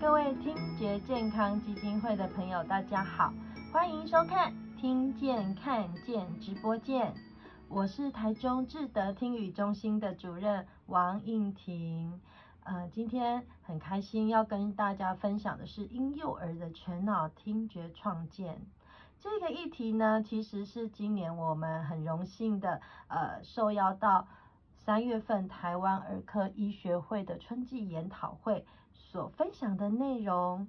各位听觉健康基金会的朋友，大家好，欢迎收看听见看见直播间。我是台中智德听语中心的主任王应婷。呃，今天很开心要跟大家分享的是婴幼儿的全脑听觉创建这个议题呢，其实是今年我们很荣幸的呃受邀到三月份台湾儿科医学会的春季研讨会。所分享的内容，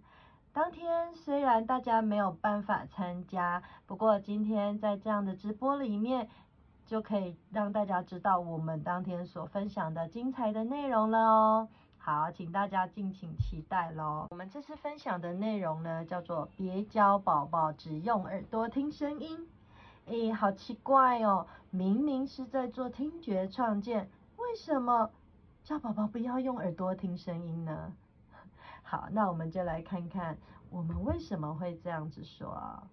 当天虽然大家没有办法参加，不过今天在这样的直播里面，就可以让大家知道我们当天所分享的精彩的内容了哦。好，请大家敬请期待喽。我们这次分享的内容呢，叫做别教宝宝只用耳朵听声音。诶，好奇怪哦，明明是在做听觉创建，为什么叫宝宝不要用耳朵听声音呢？好，那我们就来看看我们为什么会这样子说。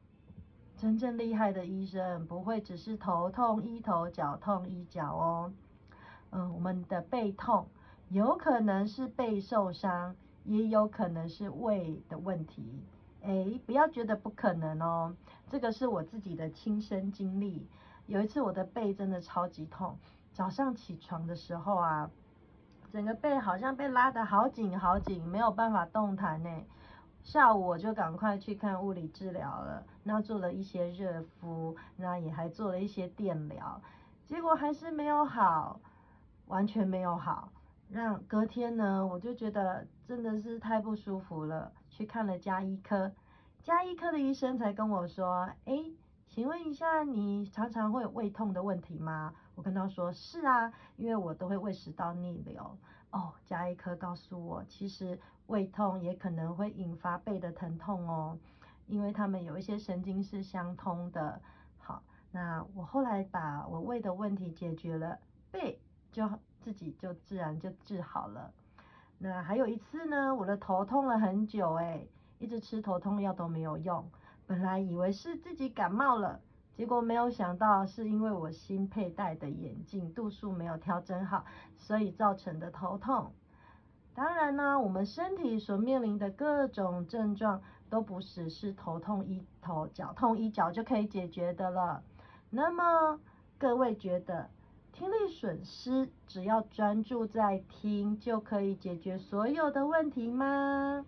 真正厉害的医生不会只是头痛医头，脚痛医脚哦。嗯，我们的背痛有可能是背受伤，也有可能是胃的问题。哎，不要觉得不可能哦，这个是我自己的亲身经历。有一次我的背真的超级痛，早上起床的时候啊。整个背好像被拉得好紧好紧，没有办法动弹呢。下午我就赶快去看物理治疗了，那做了一些热敷，那也还做了一些电疗，结果还是没有好，完全没有好。让隔天呢，我就觉得真的是太不舒服了，去看了加医科，加医科的医生才跟我说，哎。请问一下，你常常会有胃痛的问题吗？我跟他说是啊，因为我都会胃食道逆流。哦，加医科告诉我，其实胃痛也可能会引发背的疼痛哦，因为他们有一些神经是相通的。好，那我后来把我胃的问题解决了，背就自己就自然就治好了。那还有一次呢，我的头痛了很久，哎，一直吃头痛药都没有用。本来以为是自己感冒了，结果没有想到是因为我新佩戴的眼镜度数没有调整好，所以造成的头痛。当然呢，我们身体所面临的各种症状都不只是头痛医头、脚痛医脚就可以解决的了。那么各位觉得听力损失只要专注在听就可以解决所有的问题吗？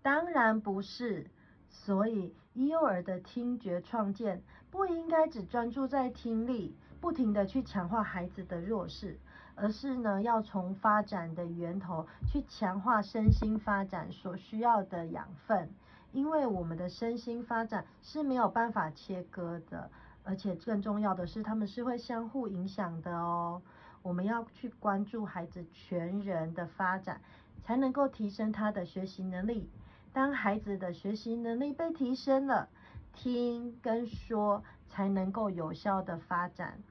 当然不是。所以，幼儿的听觉创建不应该只专注在听力，不停的去强化孩子的弱势，而是呢，要从发展的源头去强化身心发展所需要的养分。因为我们的身心发展是没有办法切割的，而且更重要的是，他们是会相互影响的哦。我们要去关注孩子全人的发展，才能够提升他的学习能力。当孩子的学习能力被提升了，听跟说才能够有效的发展。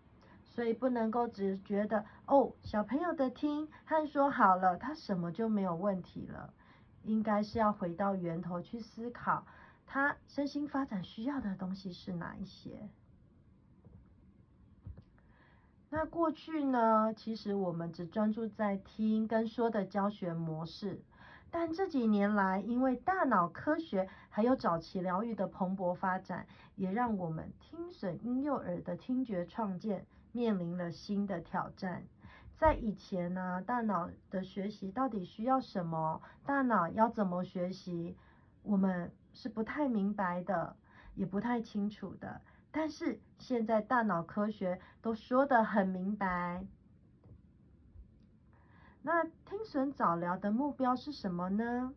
所以不能够只觉得哦，小朋友的听和说好了，他什么就没有问题了。应该是要回到源头去思考，他身心发展需要的东西是哪一些。那过去呢，其实我们只专注在听跟说的教学模式。但这几年来，因为大脑科学还有早期疗愈的蓬勃发展，也让我们听损婴幼儿的听觉创建面临了新的挑战。在以前呢，大脑的学习到底需要什么？大脑要怎么学习？我们是不太明白的，也不太清楚的。但是现在大脑科学都说得很明白。那听损早疗的目标是什么呢？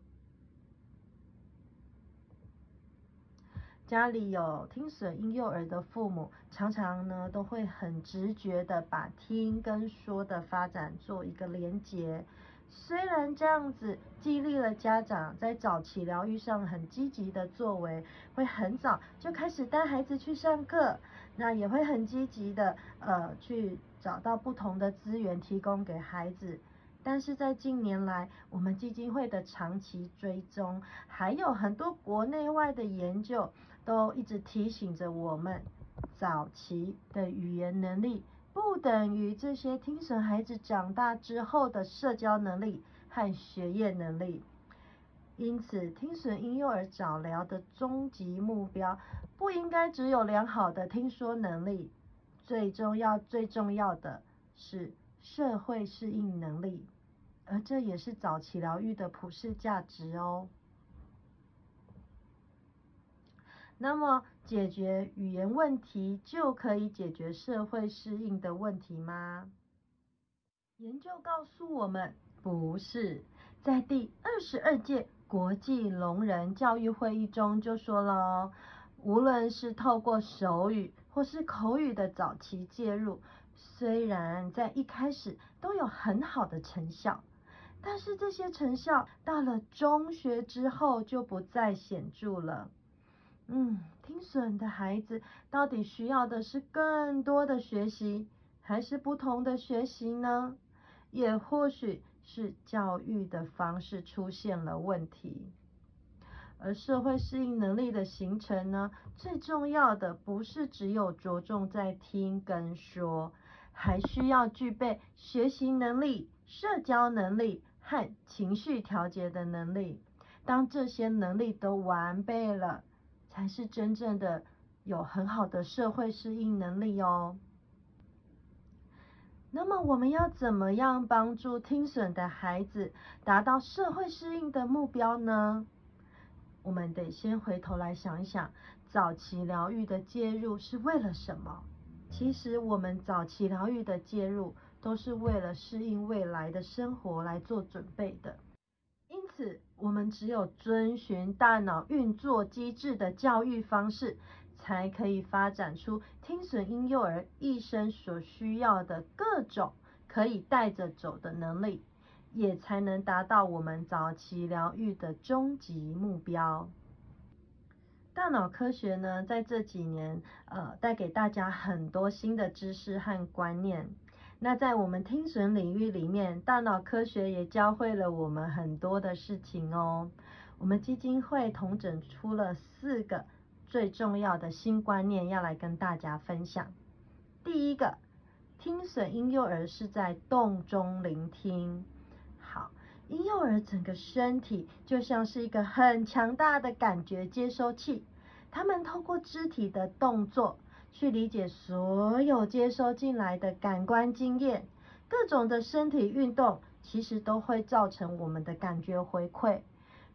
家里有听损婴幼儿的父母，常常呢都会很直觉的把听跟说的发展做一个连结。虽然这样子激励了家长在早期疗愈上很积极的作为，会很早就开始带孩子去上课，那也会很积极的呃去找到不同的资源提供给孩子。但是在近年来，我们基金会的长期追踪，还有很多国内外的研究，都一直提醒着我们，早期的语言能力不等于这些听损孩子长大之后的社交能力和学业能力。因此，听损婴幼儿早疗的终极目标，不应该只有良好的听说能力，最重要、最重要的是社会适应能力，而这也是早期疗愈的普世价值哦。那么，解决语言问题就可以解决社会适应的问题吗？研究告诉我们，不是。在第二十二届国际聋人教育会议中就说了哦，无论是透过手语或是口语的早期介入，虽然在一开始都有很好的成效，但是这些成效到了中学之后就不再显著了。嗯，听损的孩子到底需要的是更多的学习，还是不同的学习呢？也或许是教育的方式出现了问题。而社会适应能力的形成呢，最重要的不是只有着重在听跟说，还需要具备学习能力、社交能力和情绪调节的能力。当这些能力都完备了，才是真正的有很好的社会适应能力哦。那么我们要怎么样帮助听损的孩子达到社会适应的目标呢？我们得先回头来想一想，早期疗愈的介入是为了什么？其实我们早期疗愈的介入都是为了适应未来的生活来做准备的。我们只有遵循大脑运作机制的教育方式，才可以发展出听损婴幼儿一生所需要的各种可以带着走的能力，也才能达到我们早期疗愈的终极目标。大脑科学呢，在这几年，呃，带给大家很多新的知识和观念。那在我们听损领域里面，大脑科学也教会了我们很多的事情哦。我们基金会统整出了四个最重要的新观念，要来跟大家分享。第一个，听损婴幼儿是在动中聆听。好，婴幼儿整个身体就像是一个很强大的感觉接收器，他们透过肢体的动作。去理解所有接收进来的感官经验，各种的身体运动其实都会造成我们的感觉回馈。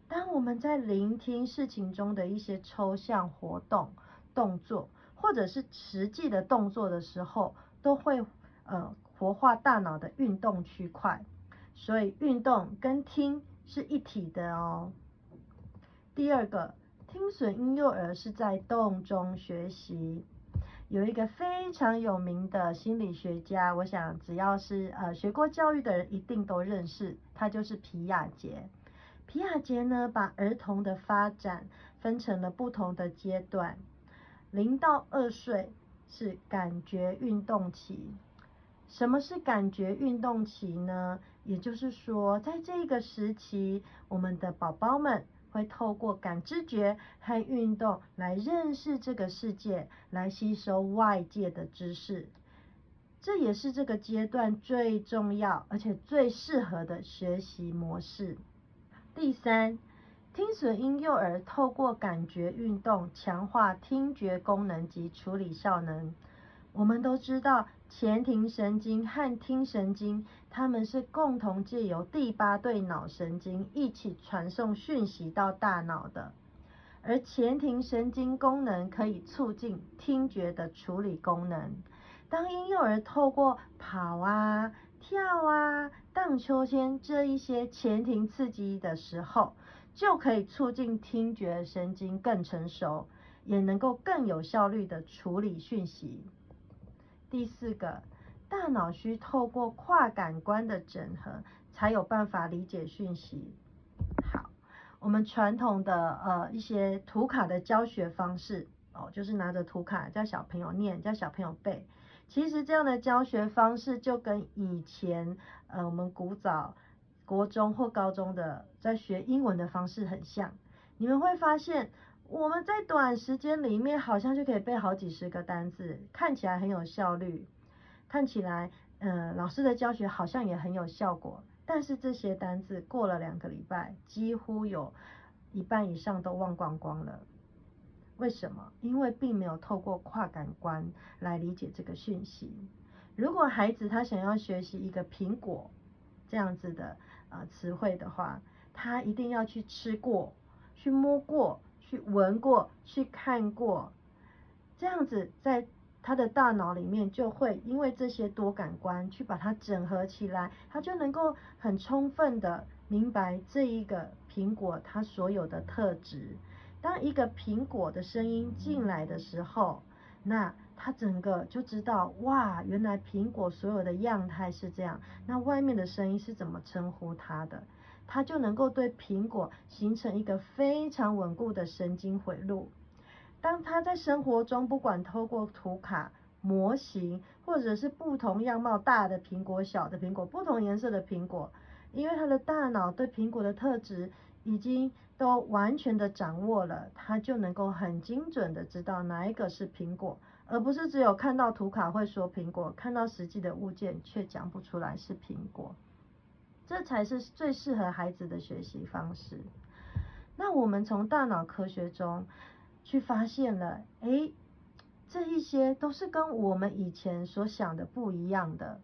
当我们在聆听事情中的一些抽象活动、动作，或者是实际的动作的时候，都会呃活化大脑的运动区块。所以运动跟听是一体的哦。第二个，听损婴幼儿是在动中学习。有一个非常有名的心理学家，我想只要是呃学过教育的人一定都认识，他就是皮亚杰。皮亚杰呢，把儿童的发展分成了不同的阶段，零到二岁是感觉运动期。什么是感觉运动期呢？也就是说，在这个时期，我们的宝宝们。会透过感知觉和运动来认识这个世界，来吸收外界的知识。这也是这个阶段最重要而且最适合的学习模式。第三，听损婴幼儿透过感觉运动强化听觉功能及处理效能。我们都知道。前庭神经和听神经，它们是共同借由第八对脑神经一起传送讯息到大脑的。而前庭神经功能可以促进听觉的处理功能。当婴幼儿透过跑啊、跳啊、荡秋千这一些前庭刺激的时候，就可以促进听觉神经更成熟，也能够更有效率的处理讯息。第四个，大脑需透过跨感官的整合，才有办法理解讯息。好，我们传统的呃一些图卡的教学方式，哦，就是拿着图卡教小朋友念，教小朋友背。其实这样的教学方式就跟以前呃我们古早国中或高中的在学英文的方式很像。你们会发现。我们在短时间里面好像就可以背好几十个单字，看起来很有效率，看起来，嗯，老师的教学好像也很有效果。但是这些单字过了两个礼拜，几乎有一半以上都忘光光了。为什么？因为并没有透过跨感官来理解这个讯息。如果孩子他想要学习一个苹果这样子的呃词汇的话，他一定要去吃过、去摸过、去闻过、去看过，这样子在他的大脑里面就会因为这些多感官去把它整合起来，他就能够很充分的明白这一个苹果它所有的特质。当一个苹果的声音进来的时候，那他整个就知道，哇，原来苹果所有的样态是这样。那外面的声音是怎么称呼它的？他就能够对苹果形成一个非常稳固的神经回路。当他在生活中，不管透过图卡、模型，或者是不同样貌大的苹果、小的苹果、不同颜色的苹果，因为他的大脑对苹果的特质。已经都完全的掌握了，他就能够很精准的知道哪一个是苹果，而不是只有看到图卡会说苹果，看到实际的物件却讲不出来是苹果。这才是最适合孩子的学习方式。那我们从大脑科学中去发现了，哎，这一些都是跟我们以前所想的不一样的。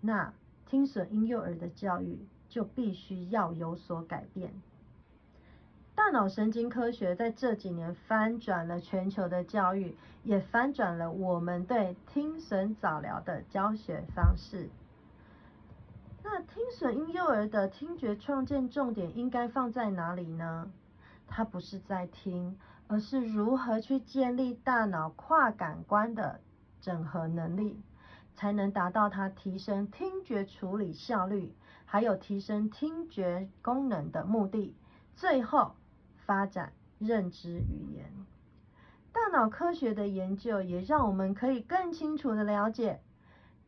那听损婴幼儿的教育。就必须要有所改变。大脑神经科学在这几年翻转了全球的教育，也翻转了我们对听损早疗的教学方式。那听损婴幼儿的听觉创建重点应该放在哪里呢？它不是在听，而是如何去建立大脑跨感官的整合能力，才能达到它提升听觉处理效率。还有提升听觉功能的目的，最后发展认知语言。大脑科学的研究也让我们可以更清楚的了解，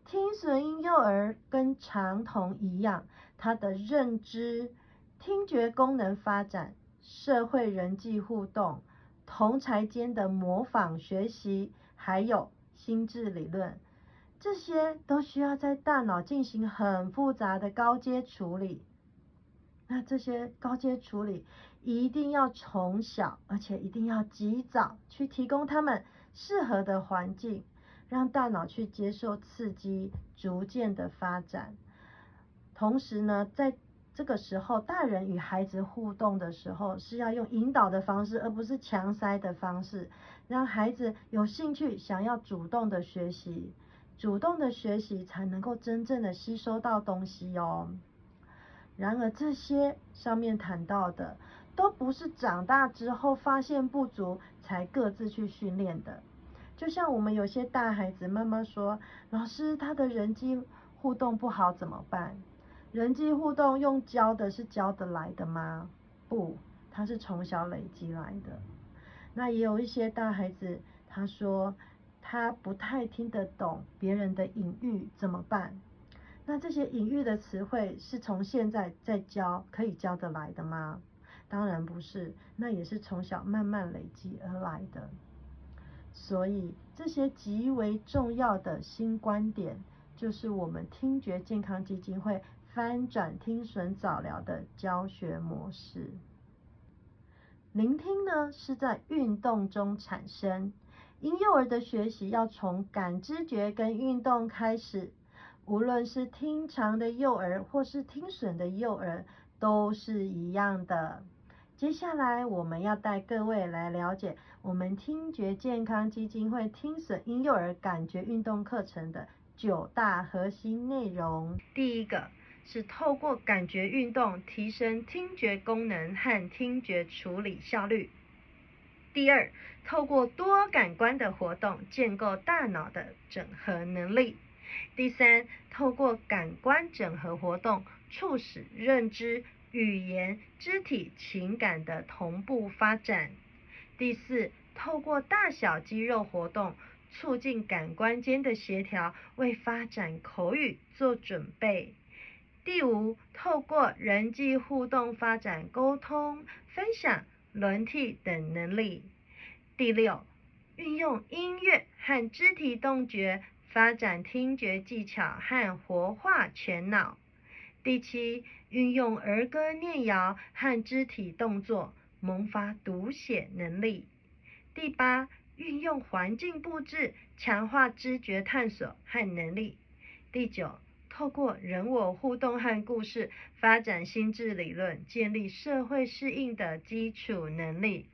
听损婴幼儿跟常童一样，他的认知、听觉功能发展、社会人际互动、同才间的模仿学习，还有心智理论。这些都需要在大脑进行很复杂的高阶处理。那这些高阶处理一定要从小，而且一定要及早去提供他们适合的环境，让大脑去接受刺激，逐渐的发展。同时呢，在这个时候，大人与孩子互动的时候，是要用引导的方式，而不是强塞的方式，让孩子有兴趣，想要主动的学习。主动的学习才能够真正的吸收到东西哦。然而这些上面谈到的，都不是长大之后发现不足才各自去训练的。就像我们有些大孩子，妈妈说：“老师，他的人际互动不好怎么办？”人际互动用教的是教得来的吗？不，他是从小累积来的。那也有一些大孩子，他说。他不太听得懂别人的隐喻怎么办？那这些隐喻的词汇是从现在在教可以教得来的吗？当然不是，那也是从小慢慢累积而来的。所以这些极为重要的新观点，就是我们听觉健康基金会翻转听损早疗的教学模式。聆听呢，是在运动中产生。婴幼儿的学习要从感知觉跟运动开始，无论是听长的幼儿或是听损的幼儿都是一样的。接下来我们要带各位来了解我们听觉健康基金会听损婴幼儿感觉运动课程的九大核心内容。第一个是透过感觉运动提升听觉功能和听觉处理效率。第二，透过多感官的活动，建构大脑的整合能力。第三，透过感官整合活动，促使认知、语言、肢体、情感的同步发展。第四，透过大小肌肉活动，促进感官间的协调，为发展口语做准备。第五，透过人际互动发展沟通、分享。轮替等能力。第六，运用音乐和肢体动觉发展听觉技巧和活化全脑。第七，运用儿歌念谣和肢体动作，萌发读写能力。第八，运用环境布置，强化知觉探索和能力。第九，透过人我互动和故事，发展心智理论，建立社会适应的基础能力。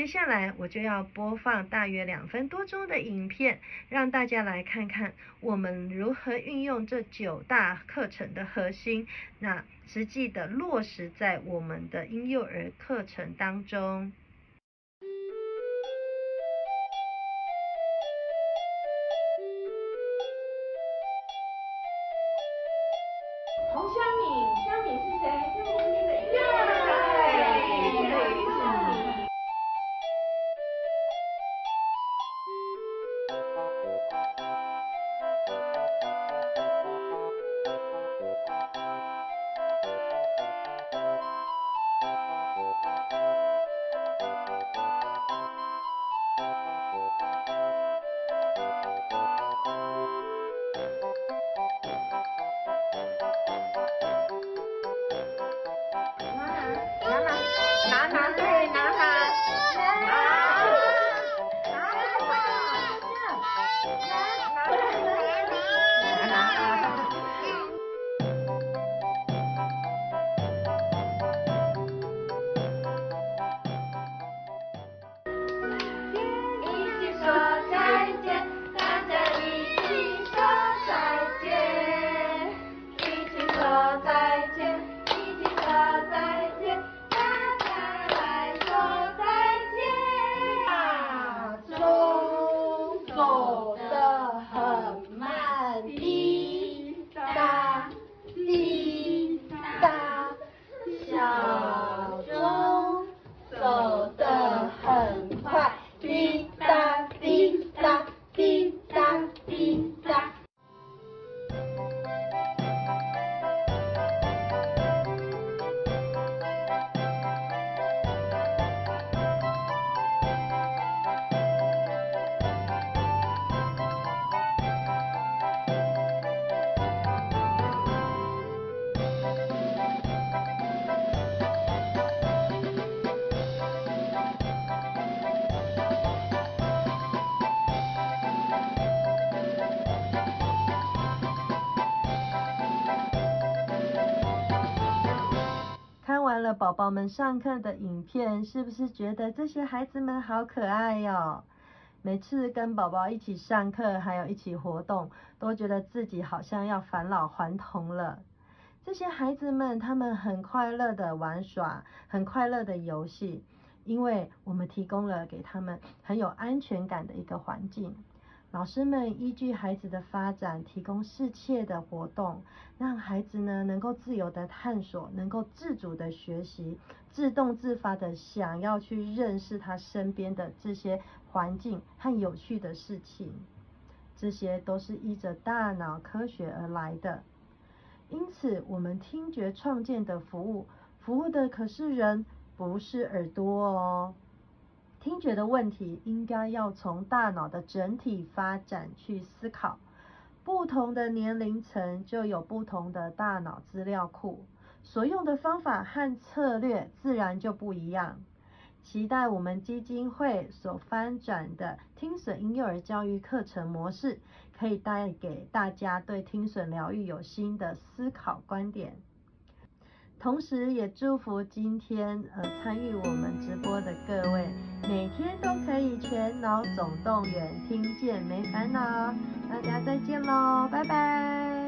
接下来我就要播放大约两分多钟的影片，让大家来看看我们如何运用这九大课程的核心，那实际的落实在我们的婴幼儿课程当中。宝宝们上课的影片，是不是觉得这些孩子们好可爱哟？每次跟宝宝一起上课，还有一起活动，都觉得自己好像要返老还童了。这些孩子们，他们很快乐的玩耍，很快乐的游戏，因为我们提供了给他们很有安全感的一个环境。老师们依据孩子的发展，提供适切的活动，让孩子呢能够自由的探索，能够自主的学习，自动自发的想要去认识他身边的这些环境和有趣的事情，这些都是依着大脑科学而来的。因此，我们听觉创建的服务，服务的可是人，不是耳朵哦。听觉的问题应该要从大脑的整体发展去思考，不同的年龄层就有不同的大脑资料库，所用的方法和策略自然就不一样。期待我们基金会所翻转的听损婴幼儿教育课程模式，可以带给大家对听损疗愈有新的思考观点。同时，也祝福今天呃参与我们直播的各位，每天都可以全脑总动员，听见没烦恼。大家再见喽，拜拜。